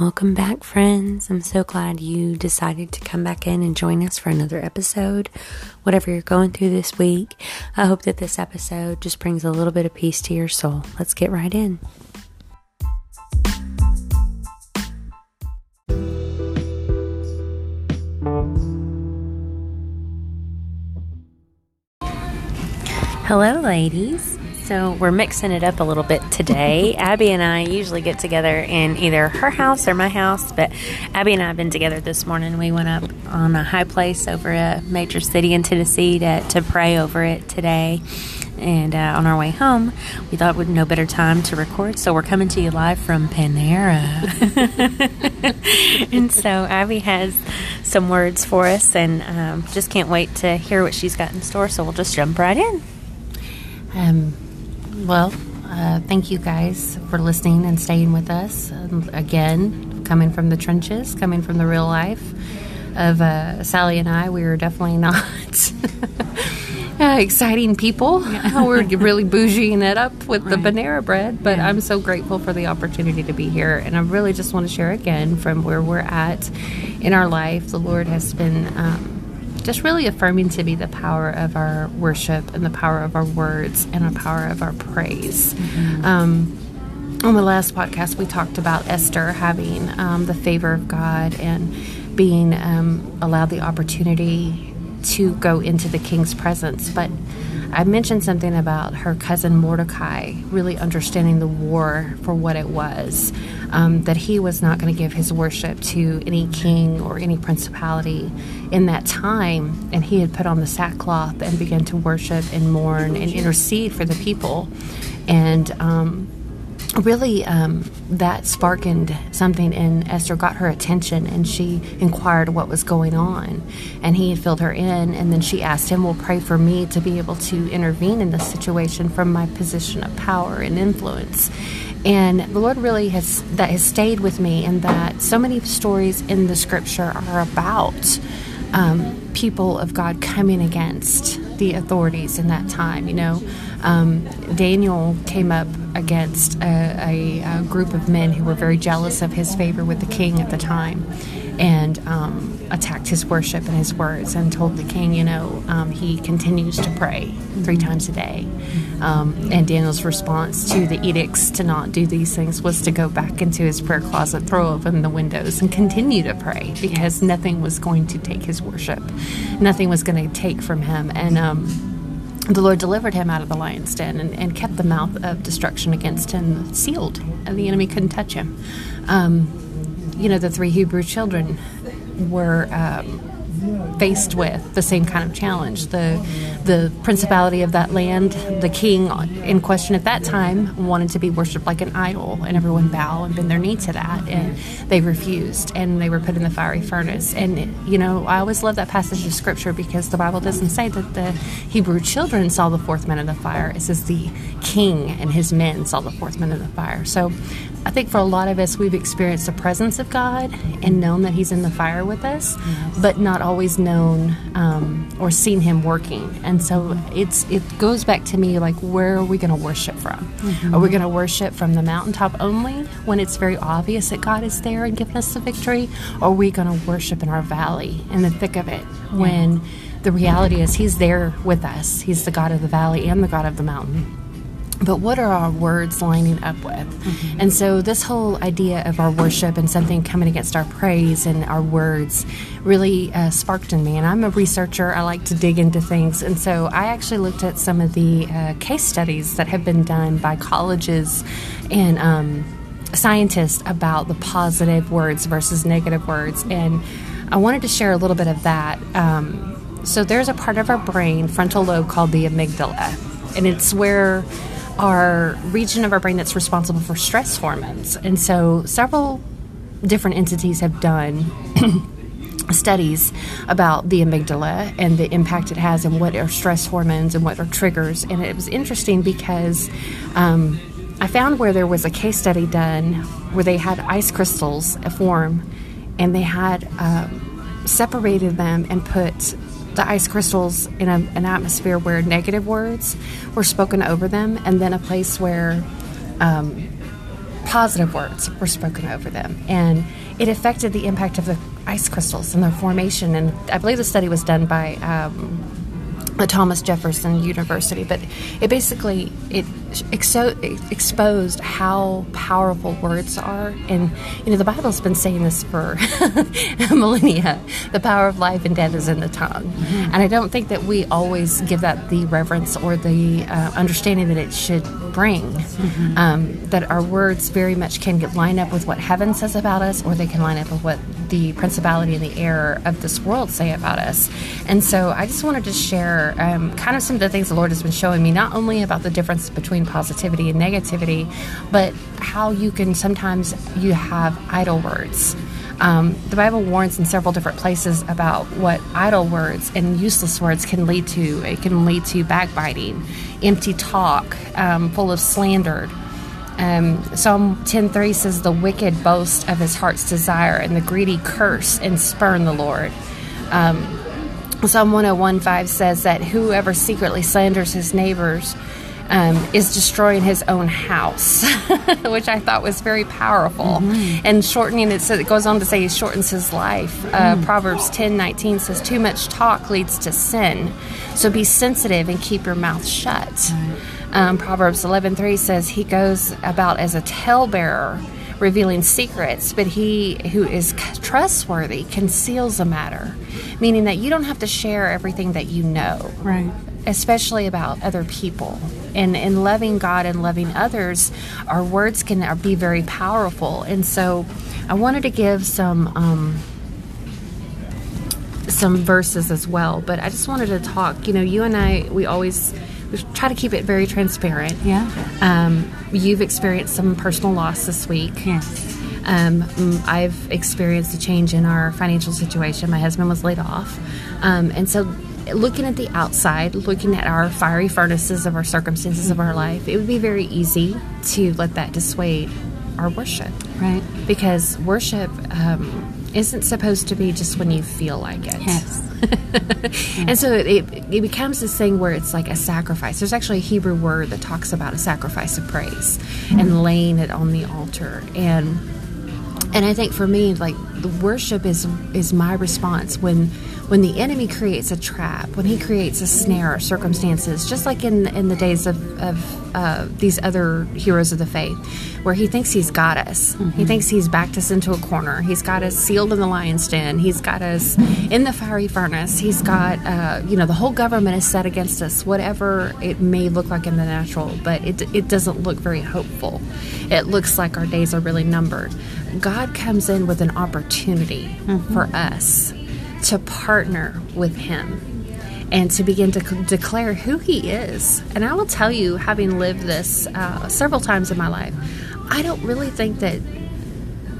Welcome back, friends. I'm so glad you decided to come back in and join us for another episode. Whatever you're going through this week, I hope that this episode just brings a little bit of peace to your soul. Let's get right in. Hello, ladies. So we're mixing it up a little bit today. Abby and I usually get together in either her house or my house, but Abby and I have been together this morning. We went up on a high place over a major city in Tennessee to, to pray over it today. And uh, on our way home, we thought we'd no better time to record, so we're coming to you live from Panera. and so Abby has some words for us, and um, just can't wait to hear what she's got in store. So we'll just jump right in. Um, well, uh, thank you guys for listening and staying with us. Um, again, coming from the trenches, coming from the real life of uh, Sally and I, we were definitely not uh, exciting people. we're really bougieing it up with right. the Panera bread, but yeah. I'm so grateful for the opportunity to be here. And I really just want to share again from where we're at in our life. The Lord has been. Um, just really affirming to me the power of our worship and the power of our words and the power of our praise. Mm-hmm. Um, on the last podcast, we talked about Esther having um, the favor of God and being um, allowed the opportunity to go into the king's presence. But I mentioned something about her cousin Mordecai really understanding the war for what it was, um, that he was not going to give his worship to any king or any principality in that time, and he had put on the sackcloth and began to worship and mourn and intercede for the people. And um, really um, that sparked something in Esther, got her attention, and she inquired what was going on. And he filled her in, and then she asked him, Well, pray for me to be able to intervene in this situation from my position of power and influence. And the Lord really has that has stayed with me, and that so many stories in the scripture are about um, people of God coming against the authorities in that time. You know, um, Daniel came up against a, a, a, group of men who were very jealous of his favor with the king at the time and um, attacked his worship and his words and told the king, you know, um, he continues to pray three times a day. Um, and Daniel's response to the edicts to not do these things was to go back into his prayer closet, throw open the windows, and continue to pray because nothing was going to take his worship. Nothing was going to take from him. And, um, the Lord delivered him out of the lion's den and, and, kept the mouth of destruction against him sealed, and the enemy couldn't touch him. Um, you know, the three Hebrew children were um, faced with the same kind of challenge. The the principality of that land, the king in question at that time wanted to be worshipped like an idol, and everyone bow and bend their knee to that, and they refused, and they were put in the fiery furnace. And you know, I always love that passage of scripture because the Bible doesn't say that the Hebrew children saw the fourth man of the fire. It says the king and his men saw the fourth man of the fire. So I think for a lot of us, we've experienced the presence of God and known that He's in the fire with us, yes. but not always known um, or seen Him working. And so it's it goes back to me like, where are we going to worship from? Mm-hmm. Are we going to worship from the mountaintop only when it's very obvious that God is there and giving us the victory, or are we going to worship in our valley in the thick of it when the reality is He's there with us? He's the God of the valley and the God of the mountain but what are our words lining up with? Mm-hmm. And so, this whole idea of our worship and something coming against our praise and our words really uh, sparked in me. And I'm a researcher, I like to dig into things. And so, I actually looked at some of the uh, case studies that have been done by colleges and um, scientists about the positive words versus negative words. And I wanted to share a little bit of that. Um, so, there's a part of our brain, frontal lobe, called the amygdala. And it's where our region of our brain that's responsible for stress hormones. And so several different entities have done studies about the amygdala and the impact it has and what are stress hormones and what are triggers. And it was interesting because um, I found where there was a case study done where they had ice crystals form and they had um, separated them and put the ice crystals in a, an atmosphere where negative words were spoken over them, and then a place where um, positive words were spoken over them. And it affected the impact of the ice crystals and their formation. And I believe the study was done by um, the Thomas Jefferson University, but it basically it exo- exposed how powerful words are, and you know the Bible's been saying this for millennia. The power of life and death is in the tongue, mm-hmm. and I don't think that we always give that the reverence or the uh, understanding that it should bring. Mm-hmm. Um, that our words very much can get, line up with what heaven says about us, or they can line up with what the principality and the error of this world say about us. And so I just wanted to share um, kind of some of the things the Lord has been showing me, not only about the difference between positivity and negativity, but how you can sometimes you have idle words. Um, the Bible warns in several different places about what idle words and useless words can lead to. It can lead to backbiting, empty talk, um, full of slander. Um, Psalm 10:3 says, "The wicked boast of his heart's desire, and the greedy curse and spurn the Lord." Um, Psalm 101:5 says that whoever secretly slanders his neighbors um, is destroying his own house, which I thought was very powerful. Mm-hmm. And shortening it, so it goes on to say he shortens his life. Uh, mm. Proverbs 10:19 says, "Too much talk leads to sin, so be sensitive and keep your mouth shut." Right. Um, Proverbs 11:3 says he goes about as a talebearer, revealing secrets, but he who is trustworthy conceals a matter, meaning that you don't have to share everything that you know. Right. Especially about other people. And in loving God and loving others, our words can be very powerful. And so I wanted to give some um, some verses as well, but I just wanted to talk. You know, you and I, we always we try to keep it very transparent. Yeah. Um, you've experienced some personal loss this week. Yes. Um, I've experienced a change in our financial situation. My husband was laid off. Um, and so, looking at the outside, looking at our fiery furnaces of our circumstances of our life, it would be very easy to let that dissuade our worship. Right. Because worship um, isn't supposed to be just when you feel like it. Yes. and so it, it becomes this thing where it's like a sacrifice. There's actually a Hebrew word that talks about a sacrifice of praise mm-hmm. and laying it on the altar. And and I think for me, like the worship is is my response when when the enemy creates a trap, when he creates a snare or circumstances, just like in in the days of, of uh, these other heroes of the faith, where he thinks he's got us. Mm-hmm. He thinks he's backed us into a corner. He's got us sealed in the lion's den. He's got us in the fiery furnace. He's got, uh, you know, the whole government is set against us, whatever it may look like in the natural, but it, it doesn't look very hopeful. It looks like our days are really numbered. God comes in with an opportunity mm-hmm. for us to partner with Him and to begin to c- declare who He is. And I will tell you, having lived this uh, several times in my life, I don't really think that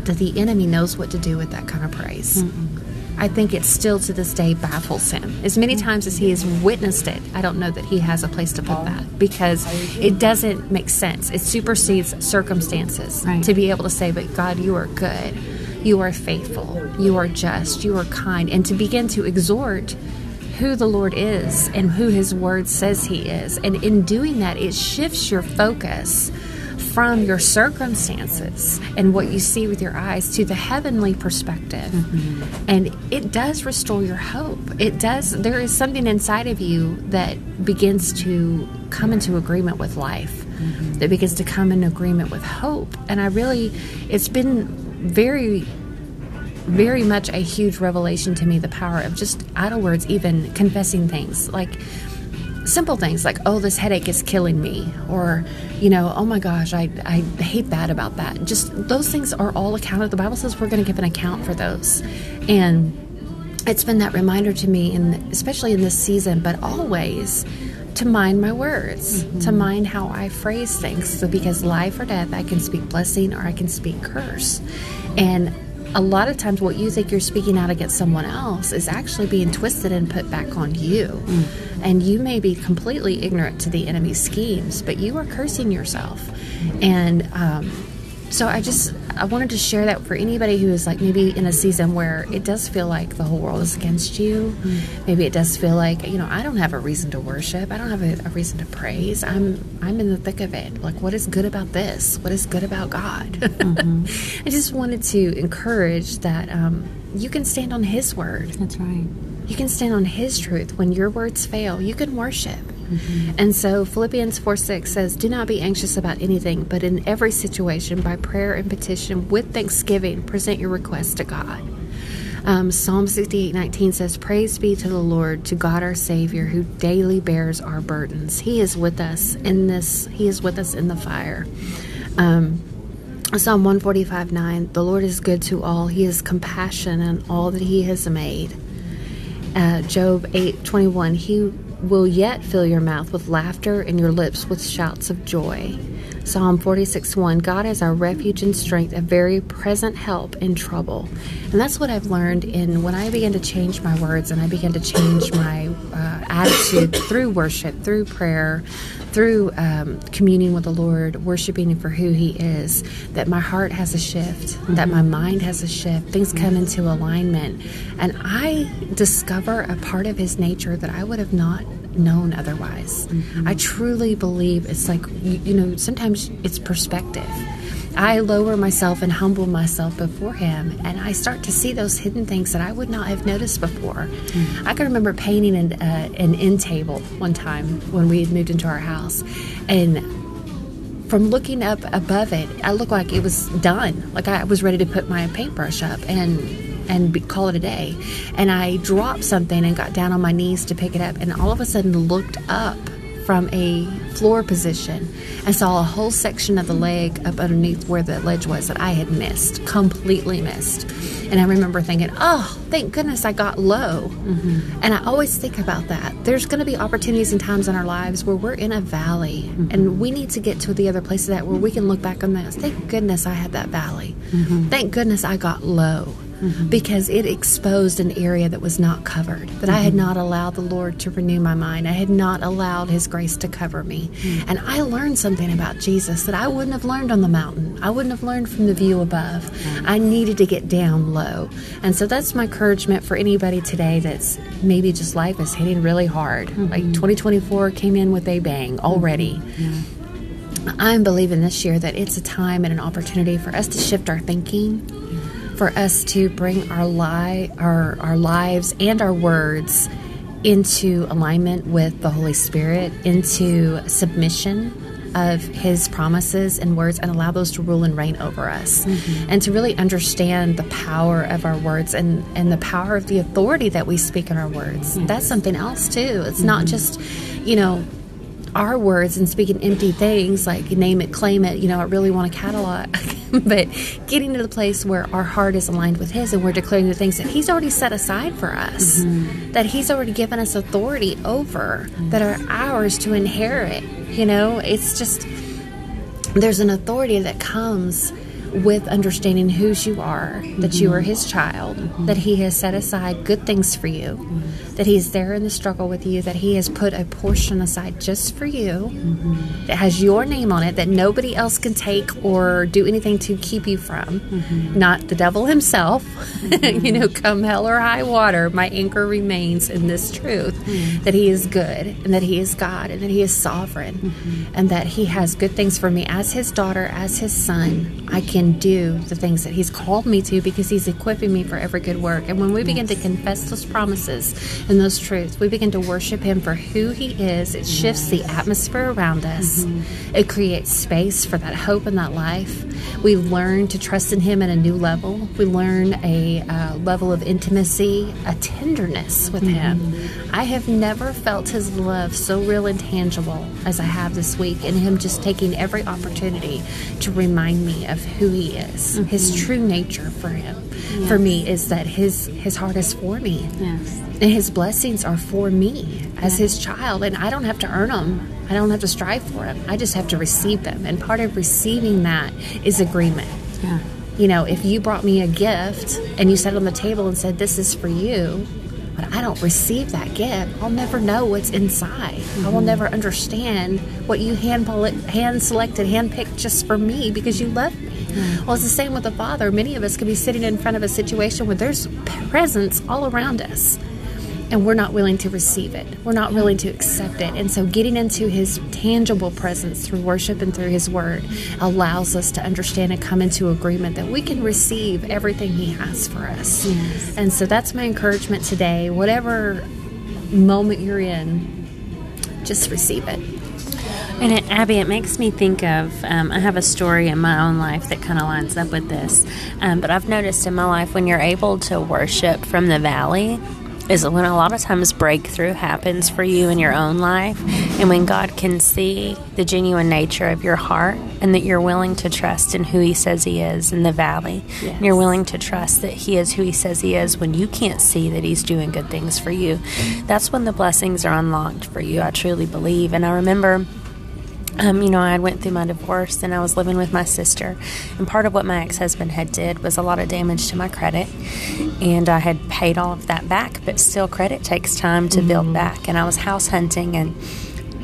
that the enemy knows what to do with that kind of praise. Mm-mm. I think it still to this day baffles him. As many times as he has witnessed it, I don't know that he has a place to put that because it doesn't make sense. It supersedes circumstances right. to be able to say, But God, you are good. You are faithful. You are just. You are kind. And to begin to exhort who the Lord is and who His Word says He is. And in doing that, it shifts your focus from your circumstances and what you see with your eyes to the heavenly perspective. Mm-hmm. And it does restore your hope. It does, there is something inside of you that begins to come into agreement with life, mm-hmm. that begins to come in agreement with hope. And I really, it's been very very much a huge revelation to me the power of just idle words, even confessing things like simple things like, oh, this headache is killing me, or, you know, oh my gosh, I, I hate that about that. Just those things are all accounted. The Bible says we're going to give an account for those. And it's been that reminder to me, and especially in this season, but always to mind my words, mm-hmm. to mind how I phrase things. So, because life or death, I can speak blessing or I can speak curse. And a lot of times what you think you're speaking out against someone else is actually being twisted and put back on you. Mm. And you may be completely ignorant to the enemy's schemes, but you are cursing yourself. And um, so I just, I wanted to share that for anybody who is like maybe in a season where it does feel like the whole world is against you. Mm-hmm. Maybe it does feel like you know I don't have a reason to worship. I don't have a, a, reason to praise. I'm I'm in the thick of it. Like what is good about this? What is good about God? Mm-hmm. I just wanted to encourage that um, you can stand on His word. That's right. You can stand on His truth. When your words fail, you can worship. Mm-hmm. And so Philippians 4 6 says, Do not be anxious about anything, but in every situation, by prayer and petition, with thanksgiving, present your requests to God. Um, Psalm 68 19 says, Praise be to the Lord, to God our Savior, who daily bears our burdens. He is with us in this, He is with us in the fire. Um, Psalm 145 9, the Lord is good to all, He is compassion in all that He has made. Uh, Job 8 21, He will yet fill your mouth with laughter and your lips with shouts of joy. Psalm 46 1 God is our refuge and strength, a very present help in trouble. And that's what I've learned in when I began to change my words and I began to change my uh, attitude through worship, through prayer, through um, communing with the Lord, worshiping Him for who He is, that my heart has a shift, mm-hmm. that my mind has a shift, things come into alignment. And I discover a part of His nature that I would have not known otherwise. Mm-hmm. I truly believe it's like, you, you know, sometimes it's perspective. I lower myself and humble myself before Him, and I start to see those hidden things that I would not have noticed before. Mm. I can remember painting an, uh, an end table one time when we had moved into our house, and from looking up above it, I looked like it was done. Like I was ready to put my paintbrush up and and be, call it a day. And I dropped something and got down on my knees to pick it up, and all of a sudden looked up from a floor position and saw a whole section of the leg up underneath where the ledge was that I had missed, completely missed. And I remember thinking, oh, thank goodness I got low. Mm-hmm. And I always think about that. There's going to be opportunities and times in our lives where we're in a valley mm-hmm. and we need to get to the other place of that where we can look back on that. Thank goodness I had that valley. Mm-hmm. Thank goodness I got low mm-hmm. because it exposed an area that was not covered, that mm-hmm. I had mm-hmm. not allowed the Lord to renew my mind. I had not allowed His grace to cover me. Mm-hmm. And I learned something about Jesus that I wouldn't have learned on the mountain. I wouldn't have learned from the view above. Mm-hmm. I needed to get down low. And so that's my encouragement for anybody today that's maybe just life is hitting really hard. Like mm-hmm. 2024 came in with a bang already. Yeah. I'm believing this year that it's a time and an opportunity for us to shift our thinking for us to bring our li- our our lives and our words into alignment with the Holy Spirit, into submission of his promises and words and allow those to rule and reign over us mm-hmm. and to really understand the power of our words and and the power of the authority that we speak in our words yes. that's something else too it's mm-hmm. not just you know our words and speaking empty things like name it, claim it, you know, I really want to catalog. but getting to the place where our heart is aligned with His and we're declaring the things that He's already set aside for us, mm-hmm. that He's already given us authority over, mm-hmm. that are ours to inherit. You know, it's just, there's an authority that comes with understanding whose you are, that you are His child, mm-hmm. that He has set aside good things for you, mm-hmm. That He's there in the struggle with you, that He has put a portion aside just for you mm-hmm. that has your name on it that nobody else can take or do anything to keep you from. Mm-hmm. Not the devil himself. you know, come hell or high water, my anchor remains in this truth mm-hmm. that He is good and that He is God and that He is sovereign mm-hmm. and that He has good things for me as His daughter, as His son. I can can do the things that He's called me to because He's equipping me for every good work. And when we begin to confess those promises and those truths, we begin to worship Him for who He is. It shifts the atmosphere around us, mm-hmm. it creates space for that hope and that life. We learn to trust in Him at a new level. We learn a uh, level of intimacy, a tenderness with mm-hmm. Him. I have never felt His love so real and tangible as I have this week, and Him just taking every opportunity to remind me of who he is. Mm-hmm. His true nature for him, yes. for me, is that his his heart is for me, yes. And his blessings are for me as his child, and I don't have to earn them. I don't have to strive for them. I just have to receive them, and part of receiving that is agreement. Yeah. You know, if you brought me a gift and you set it on the table and said, "This is for you," but I don't receive that gift, I'll never know what's inside. Mm-hmm. I will never understand what you hand hand selected, hand picked just for me because you love me. Mm-hmm. Well, it's the same with the Father. Many of us could be sitting in front of a situation where there's presence all around us and we're not willing to receive it. We're not willing to accept it. And so, getting into His tangible presence through worship and through His Word allows us to understand and come into agreement that we can receive everything He has for us. Yes. And so, that's my encouragement today. Whatever moment you're in, just receive it. And it, Abby, it makes me think of um, I have a story in my own life that kind of lines up with this. Um, but I've noticed in my life when you're able to worship from the valley, is when a lot of times breakthrough happens for you in your own life and when God can see the genuine nature of your heart and that you're willing to trust in who he says he is in the valley. Yes. and you're willing to trust that he is who he says he is when you can't see that he's doing good things for you. That's when the blessings are unlocked for you. I truly believe. And I remember um, you know, I went through my divorce and I was living with my sister. And part of what my ex husband had did was a lot of damage to my credit. And I had paid all of that back, but still, credit takes time to mm-hmm. build back. And I was house hunting and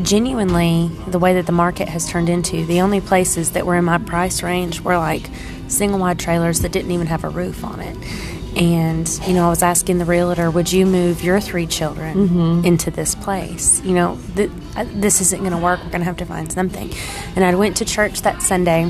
genuinely, the way that the market has turned into, the only places that were in my price range were like single wide trailers that didn't even have a roof on it. And, you know, I was asking the realtor, would you move your three children mm-hmm. into this place? You know, th- this isn't going to work. We're going to have to find something. And I went to church that Sunday,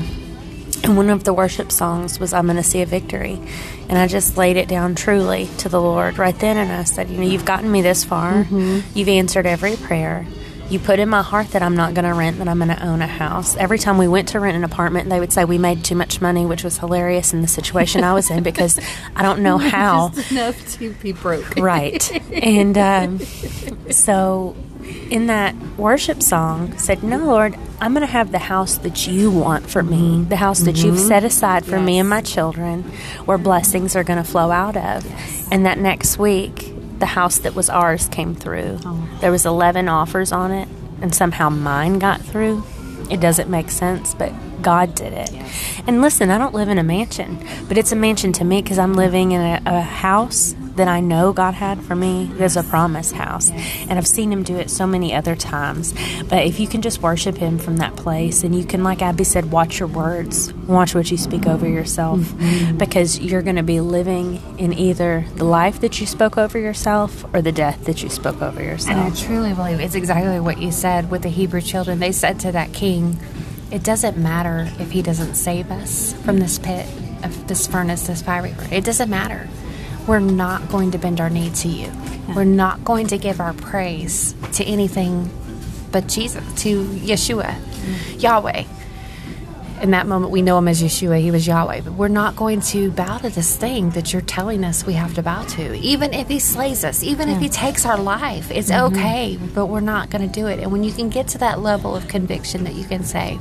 and one of the worship songs was I'm going to see a victory. And I just laid it down truly to the Lord right then. And I said, You know, you've gotten me this far, mm-hmm. you've answered every prayer you put in my heart that I'm not going to rent, that I'm going to own a house. Every time we went to rent an apartment, they would say we made too much money, which was hilarious in the situation I was in because I don't know how. Just enough to be broke. right. And um, so in that worship song said, No, Lord, I'm going to have the house that you want for me, the house that mm-hmm. you've set aside for yes. me and my children, where blessings are going to flow out of. Yes. And that next week, the house that was ours came through. Oh. There was 11 offers on it, and somehow mine got through. It doesn't make sense, but God did it. Yes. And listen, I don't live in a mansion, but it's a mansion to me because I'm living in a, a house that I know God had for me, there's a promise house. And I've seen Him do it so many other times. But if you can just worship Him from that place, and you can, like Abby said, watch your words, watch what you speak over yourself, mm-hmm. because you're going to be living in either the life that you spoke over yourself or the death that you spoke over yourself. And I truly believe it's exactly what you said with the Hebrew children. They said to that king, It doesn't matter if he doesn't save us from this pit, of this furnace, this fiery. It doesn't matter we're not going to bend our knee to you. Yeah. We're not going to give our praise to anything but Jesus, to Yeshua, mm-hmm. Yahweh. In that moment, we know him as Yeshua. He was Yahweh. But we're not going to bow to this thing that you're telling us we have to bow to. Even if he slays us, even yeah. if he takes our life, it's mm-hmm. okay. But we're not going to do it. And when you can get to that level of conviction that you can say,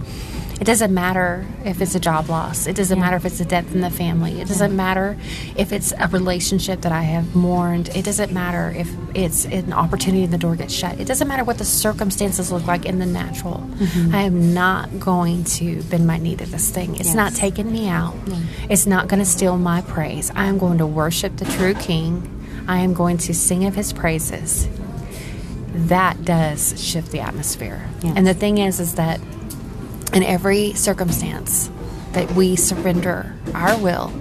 it doesn't matter if it's a job loss. It doesn't yeah. matter if it's a death in the family. It doesn't yeah. matter if it's a relationship that I have mourned. It doesn't matter if it's an opportunity and the door gets shut. It doesn't matter what the circumstances look like in the natural. Mm-hmm. I am not going to bend my knee to this thing. It's yes. not taking me out. It's not going to steal my praise. I am going to worship the true King. I am going to sing of his praises. That does shift the atmosphere. Yes. And the thing is, is that in every circumstance that we surrender our will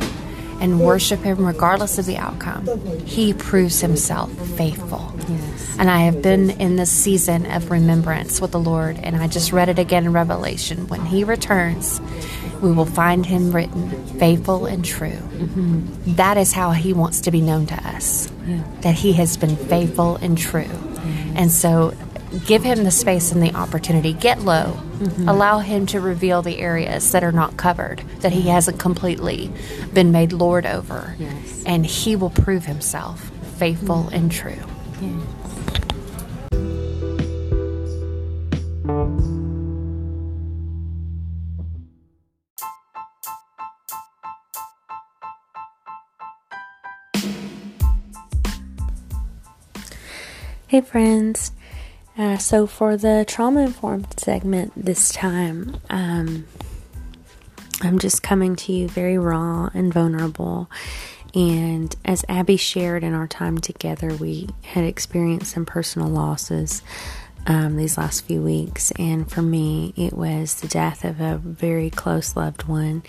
and worship Him regardless of the outcome, He proves Himself faithful. Yes. And I have been in this season of remembrance with the Lord, and I just read it again in Revelation. When He returns, we will find Him written faithful and true. Mm-hmm. That is how He wants to be known to us, yeah. that He has been faithful and true. Mm-hmm. And so give him the space and the opportunity. Get low. Mm-hmm. Allow him to reveal the areas that are not covered, that he hasn't completely been made Lord over. Yes. And he will prove himself faithful mm-hmm. and true. Yes. Hey, friends. Uh, so, for the trauma informed segment this time, um, I'm just coming to you very raw and vulnerable. And as Abby shared in our time together, we had experienced some personal losses um, these last few weeks. And for me, it was the death of a very close loved one.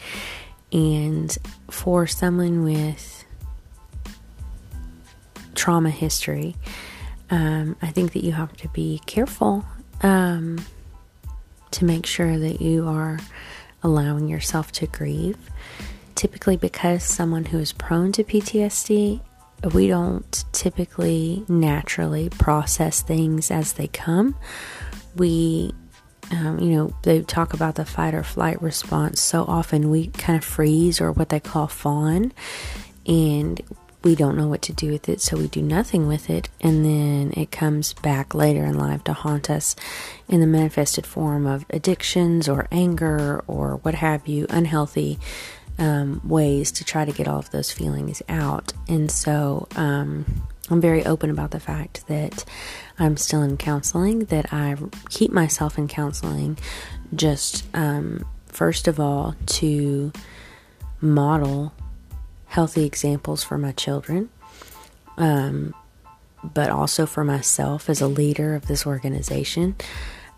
And for someone with trauma history, um, I think that you have to be careful um, to make sure that you are allowing yourself to grieve. Typically, because someone who is prone to PTSD we don't typically naturally process things as they come. We, um, you know, they talk about the fight or flight response. So often we kind of freeze or what they call fawn, and we don't know what to do with it, so we do nothing with it, and then it comes back later in life to haunt us in the manifested form of addictions or anger or what have you, unhealthy um, ways to try to get all of those feelings out. And so um, I'm very open about the fact that I'm still in counseling, that I keep myself in counseling just um, first of all to model healthy examples for my children. Um, but also for myself as a leader of this organization,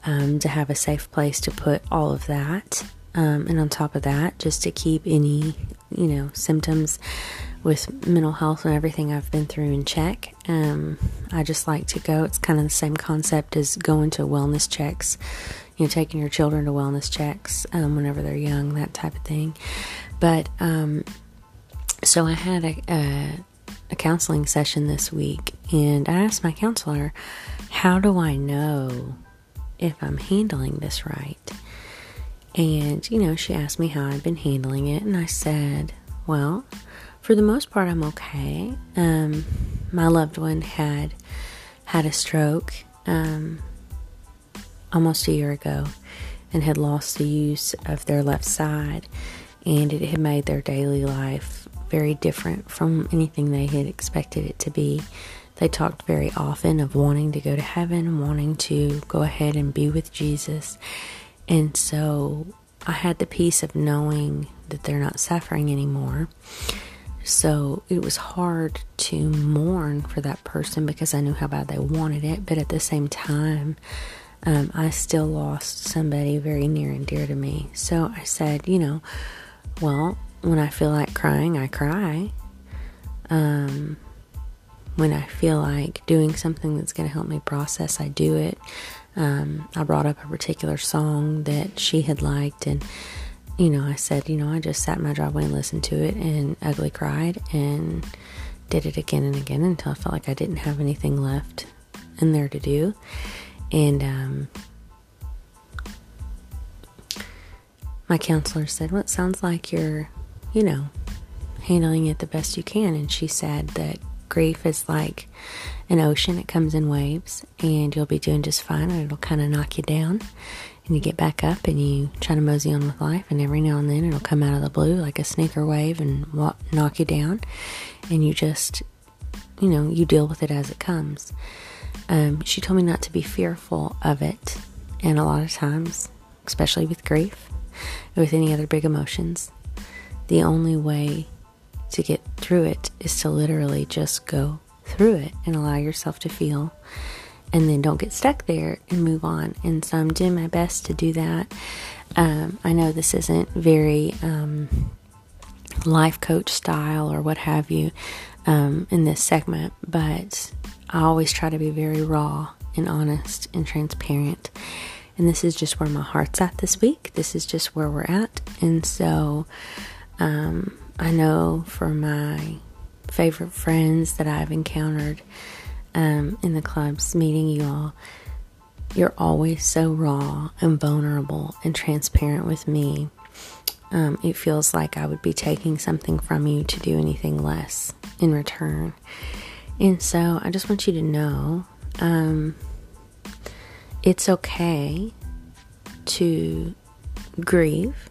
um, to have a safe place to put all of that um, and on top of that, just to keep any, you know, symptoms with mental health and everything I've been through in check, um, I just like to go. It's kind of the same concept as going to wellness checks, you know, taking your children to wellness checks um, whenever they're young, that type of thing. But um, so I had a, a, a counseling session this week, and I asked my counselor, How do I know if I'm handling this right? And, you know, she asked me how I'd been handling it, and I said, well, for the most part, I'm okay. Um, my loved one had had a stroke um, almost a year ago and had lost the use of their left side, and it had made their daily life very different from anything they had expected it to be. They talked very often of wanting to go to heaven, wanting to go ahead and be with Jesus. And so I had the peace of knowing that they're not suffering anymore. So it was hard to mourn for that person because I knew how bad they wanted it. But at the same time, um, I still lost somebody very near and dear to me. So I said, you know, well, when I feel like crying, I cry. Um, when I feel like doing something that's going to help me process, I do it. Um, I brought up a particular song that she had liked, and you know, I said, you know, I just sat in my driveway and listened to it and ugly cried and did it again and again until I felt like I didn't have anything left in there to do. And um, my counselor said, Well, it sounds like you're, you know, handling it the best you can. And she said that grief is like an ocean, it comes in waves, and you'll be doing just fine, and it'll kind of knock you down. And you get back up and you try to mosey on with life, and every now and then it'll come out of the blue like a sneaker wave and knock you down. And you just, you know, you deal with it as it comes. Um, she told me not to be fearful of it, and a lot of times, especially with grief, with any other big emotions, the only way to get through it is to literally just go through it and allow yourself to feel and then don't get stuck there and move on. And so I'm doing my best to do that. Um, I know this isn't very um, life coach style or what have you um, in this segment, but I always try to be very raw and honest and transparent. And this is just where my heart's at this week. This is just where we're at. And so, um, I know for my favorite friends that I've encountered um, in the clubs, meeting you all, you're always so raw and vulnerable and transparent with me. Um, it feels like I would be taking something from you to do anything less in return. And so I just want you to know um, it's okay to grieve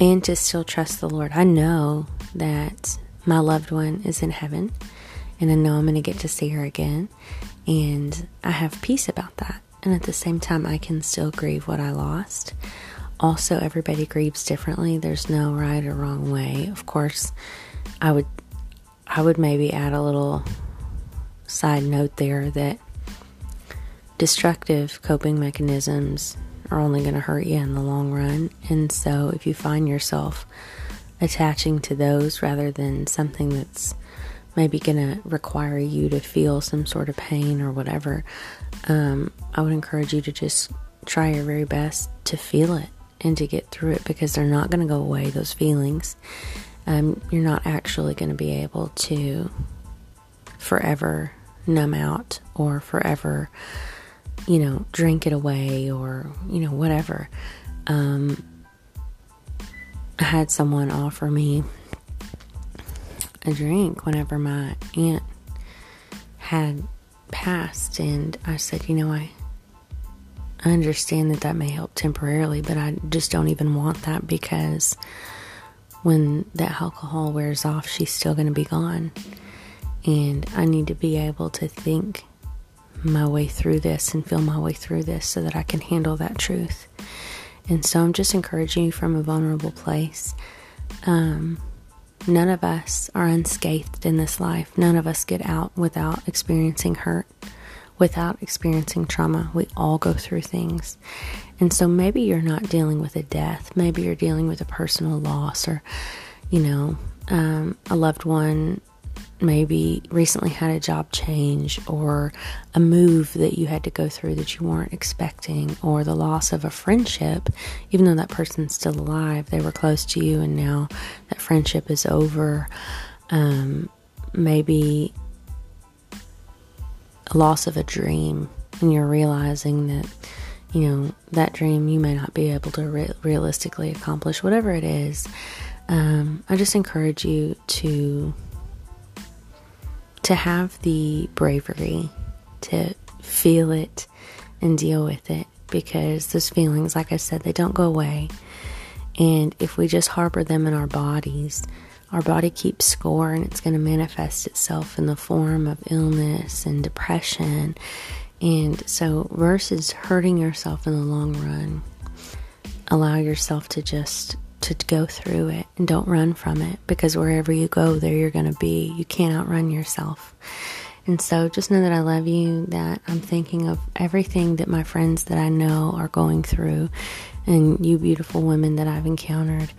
and to still trust the Lord. I know that my loved one is in heaven and I know I'm going to get to see her again. And I have peace about that. And at the same time, I can still grieve what I lost. also, everybody grieves differently. There's no right or wrong way. Of course, I would I would maybe add a little side note there that destructive coping mechanisms are only going to hurt you in the long run. And so, if you find yourself attaching to those rather than something that's maybe going to require you to feel some sort of pain or whatever, um, I would encourage you to just try your very best to feel it and to get through it because they're not going to go away, those feelings. Um, you're not actually going to be able to forever numb out or forever, you know, drink it away or, you know, whatever. Um, I had someone offer me a drink whenever my aunt had passed, and I said, you know, I I understand that that may help temporarily, but I just don't even want that because when that alcohol wears off, she's still going to be gone. And I need to be able to think my way through this and feel my way through this so that I can handle that truth. And so I'm just encouraging you from a vulnerable place. Um, none of us are unscathed in this life. None of us get out without experiencing hurt without experiencing trauma. We all go through things. And so maybe you're not dealing with a death, maybe you're dealing with a personal loss or, you know, um, a loved one maybe recently had a job change or a move that you had to go through that you weren't expecting or the loss of a friendship even though that person's still alive they were close to you and now that friendship is over um, maybe a loss of a dream and you're realizing that you know that dream you may not be able to re- realistically accomplish whatever it is um, i just encourage you to to have the bravery to feel it and deal with it because those feelings like i said they don't go away and if we just harbor them in our bodies our body keeps score and it's going to manifest itself in the form of illness and depression. And so, versus hurting yourself in the long run, allow yourself to just to go through it and don't run from it because wherever you go, there you're going to be. You can't outrun yourself. And so just know that I love you, that I'm thinking of everything that my friends that I know are going through, and you beautiful women that I've encountered.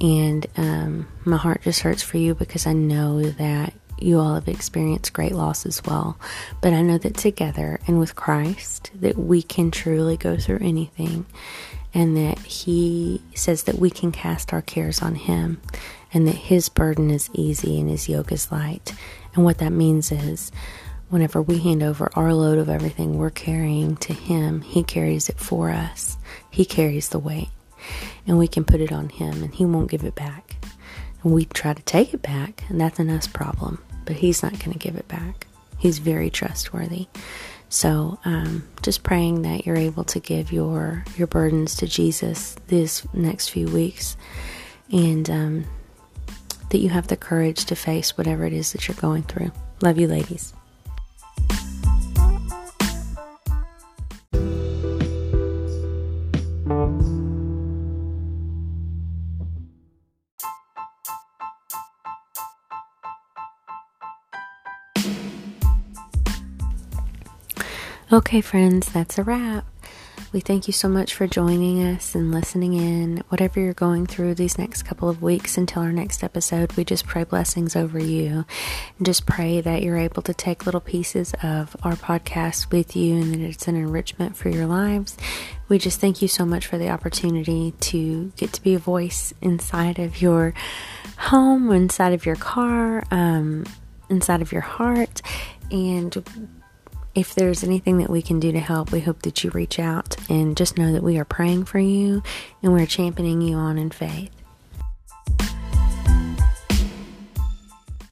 And um, my heart just hurts for you because I know that you all have experienced great loss as well. But I know that together and with Christ, that we can truly go through anything. And that He says that we can cast our cares on Him and that His burden is easy and His yoke is light. And what that means is, whenever we hand over our load of everything we're carrying to Him, He carries it for us. He carries the weight and we can put it on him and he won't give it back. And we try to take it back, and that's an us problem, but he's not going to give it back. He's very trustworthy. So, um, just praying that you're able to give your your burdens to Jesus this next few weeks, and um, that you have the courage to face whatever it is that you're going through. Love you, ladies. Okay, friends, that's a wrap. We thank you so much for joining us and listening in. Whatever you're going through these next couple of weeks until our next episode, we just pray blessings over you and just pray that you're able to take little pieces of our podcast with you and that it's an enrichment for your lives. We just thank you so much for the opportunity to get to be a voice inside of your home, inside of your car, um, inside of your heart. And if there's anything that we can do to help, we hope that you reach out and just know that we are praying for you and we're championing you on in faith.